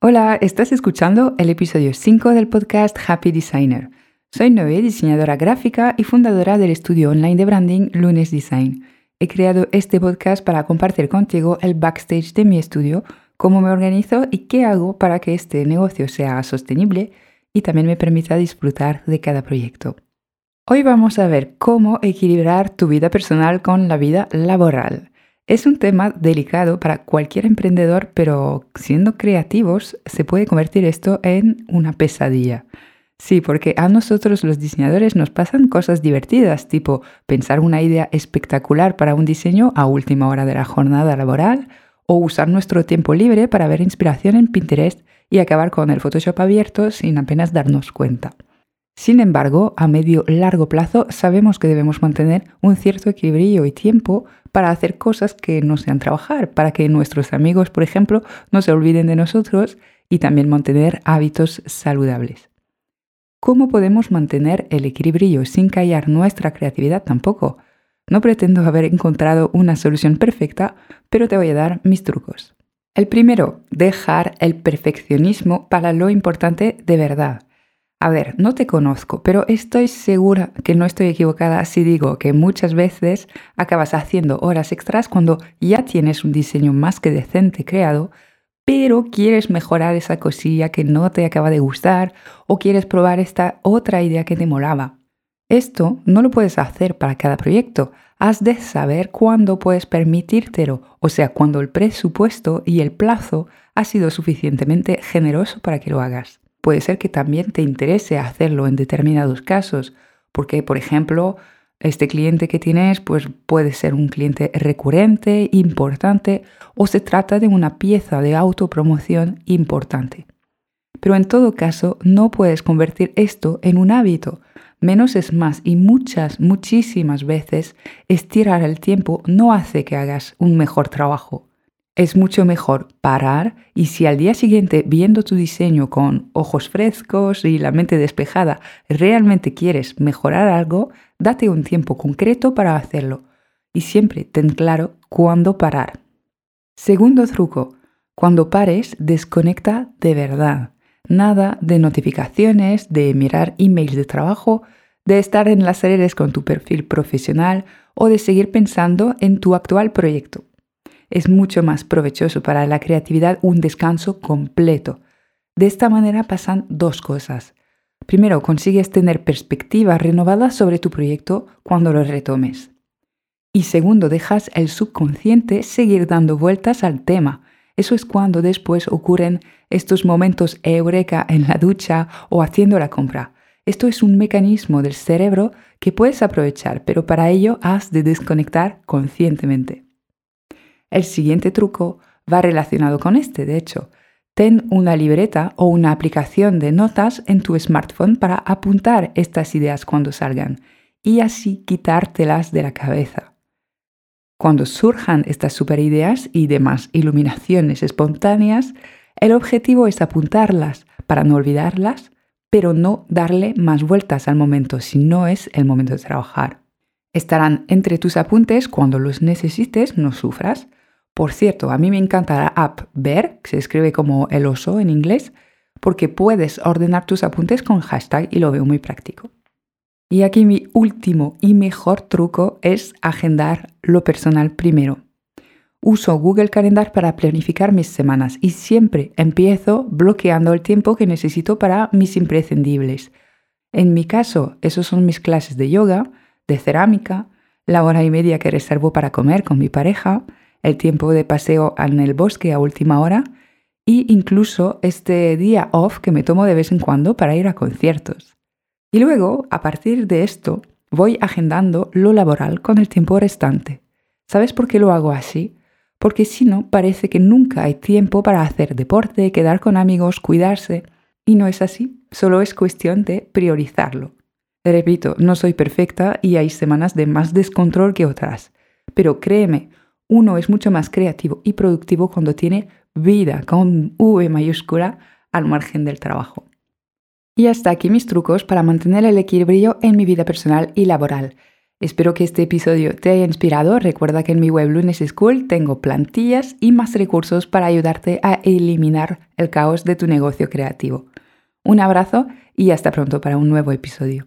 Hola, estás escuchando el episodio 5 del podcast Happy Designer. Soy Noé, diseñadora gráfica y fundadora del estudio online de branding Lunes Design. He creado este podcast para compartir contigo el backstage de mi estudio, cómo me organizo y qué hago para que este negocio sea sostenible y también me permita disfrutar de cada proyecto. Hoy vamos a ver cómo equilibrar tu vida personal con la vida laboral. Es un tema delicado para cualquier emprendedor, pero siendo creativos se puede convertir esto en una pesadilla. Sí, porque a nosotros los diseñadores nos pasan cosas divertidas, tipo pensar una idea espectacular para un diseño a última hora de la jornada laboral, o usar nuestro tiempo libre para ver inspiración en Pinterest y acabar con el Photoshop abierto sin apenas darnos cuenta. Sin embargo, a medio largo plazo sabemos que debemos mantener un cierto equilibrio y tiempo para hacer cosas que no sean trabajar, para que nuestros amigos, por ejemplo, no se olviden de nosotros y también mantener hábitos saludables. ¿Cómo podemos mantener el equilibrio sin callar nuestra creatividad tampoco? No pretendo haber encontrado una solución perfecta, pero te voy a dar mis trucos. El primero, dejar el perfeccionismo para lo importante de verdad. A ver, no te conozco, pero estoy segura que no estoy equivocada si digo que muchas veces acabas haciendo horas extras cuando ya tienes un diseño más que decente creado, pero quieres mejorar esa cosilla que no te acaba de gustar o quieres probar esta otra idea que te molaba. Esto no lo puedes hacer para cada proyecto. Has de saber cuándo puedes permitírtelo, o sea, cuando el presupuesto y el plazo ha sido suficientemente generoso para que lo hagas puede ser que también te interese hacerlo en determinados casos, porque, por ejemplo, este cliente que tienes pues puede ser un cliente recurrente, importante, o se trata de una pieza de autopromoción importante. Pero en todo caso, no puedes convertir esto en un hábito. Menos es más y muchas, muchísimas veces estirar el tiempo no hace que hagas un mejor trabajo es mucho mejor parar y si al día siguiente viendo tu diseño con ojos frescos y la mente despejada realmente quieres mejorar algo, date un tiempo concreto para hacerlo y siempre ten claro cuándo parar. Segundo truco, cuando pares desconecta de verdad. Nada de notificaciones, de mirar emails de trabajo, de estar en las redes con tu perfil profesional o de seguir pensando en tu actual proyecto es mucho más provechoso para la creatividad un descanso completo. De esta manera pasan dos cosas. Primero, consigues tener perspectiva renovada sobre tu proyecto cuando lo retomes. Y segundo, dejas el subconsciente seguir dando vueltas al tema. Eso es cuando después ocurren estos momentos eureka en la ducha o haciendo la compra. Esto es un mecanismo del cerebro que puedes aprovechar, pero para ello has de desconectar conscientemente. El siguiente truco va relacionado con este, de hecho. Ten una libreta o una aplicación de notas en tu smartphone para apuntar estas ideas cuando salgan y así quitártelas de la cabeza. Cuando surjan estas super ideas y demás iluminaciones espontáneas, el objetivo es apuntarlas para no olvidarlas, pero no darle más vueltas al momento si no es el momento de trabajar. Estarán entre tus apuntes cuando los necesites, no sufras, por cierto, a mí me encanta la app Ver, que se escribe como el oso en inglés, porque puedes ordenar tus apuntes con hashtag y lo veo muy práctico. Y aquí mi último y mejor truco es agendar lo personal primero. Uso Google Calendar para planificar mis semanas y siempre empiezo bloqueando el tiempo que necesito para mis imprescindibles. En mi caso, esos son mis clases de yoga, de cerámica, la hora y media que reservo para comer con mi pareja, el tiempo de paseo en el bosque a última hora e incluso este día off que me tomo de vez en cuando para ir a conciertos. Y luego, a partir de esto, voy agendando lo laboral con el tiempo restante. ¿Sabes por qué lo hago así? Porque si no, parece que nunca hay tiempo para hacer deporte, quedar con amigos, cuidarse. Y no es así, solo es cuestión de priorizarlo. Repito, no soy perfecta y hay semanas de más descontrol que otras. Pero créeme, uno es mucho más creativo y productivo cuando tiene vida con V mayúscula al margen del trabajo. Y hasta aquí mis trucos para mantener el equilibrio en mi vida personal y laboral. Espero que este episodio te haya inspirado. Recuerda que en mi web Lunes School tengo plantillas y más recursos para ayudarte a eliminar el caos de tu negocio creativo. Un abrazo y hasta pronto para un nuevo episodio.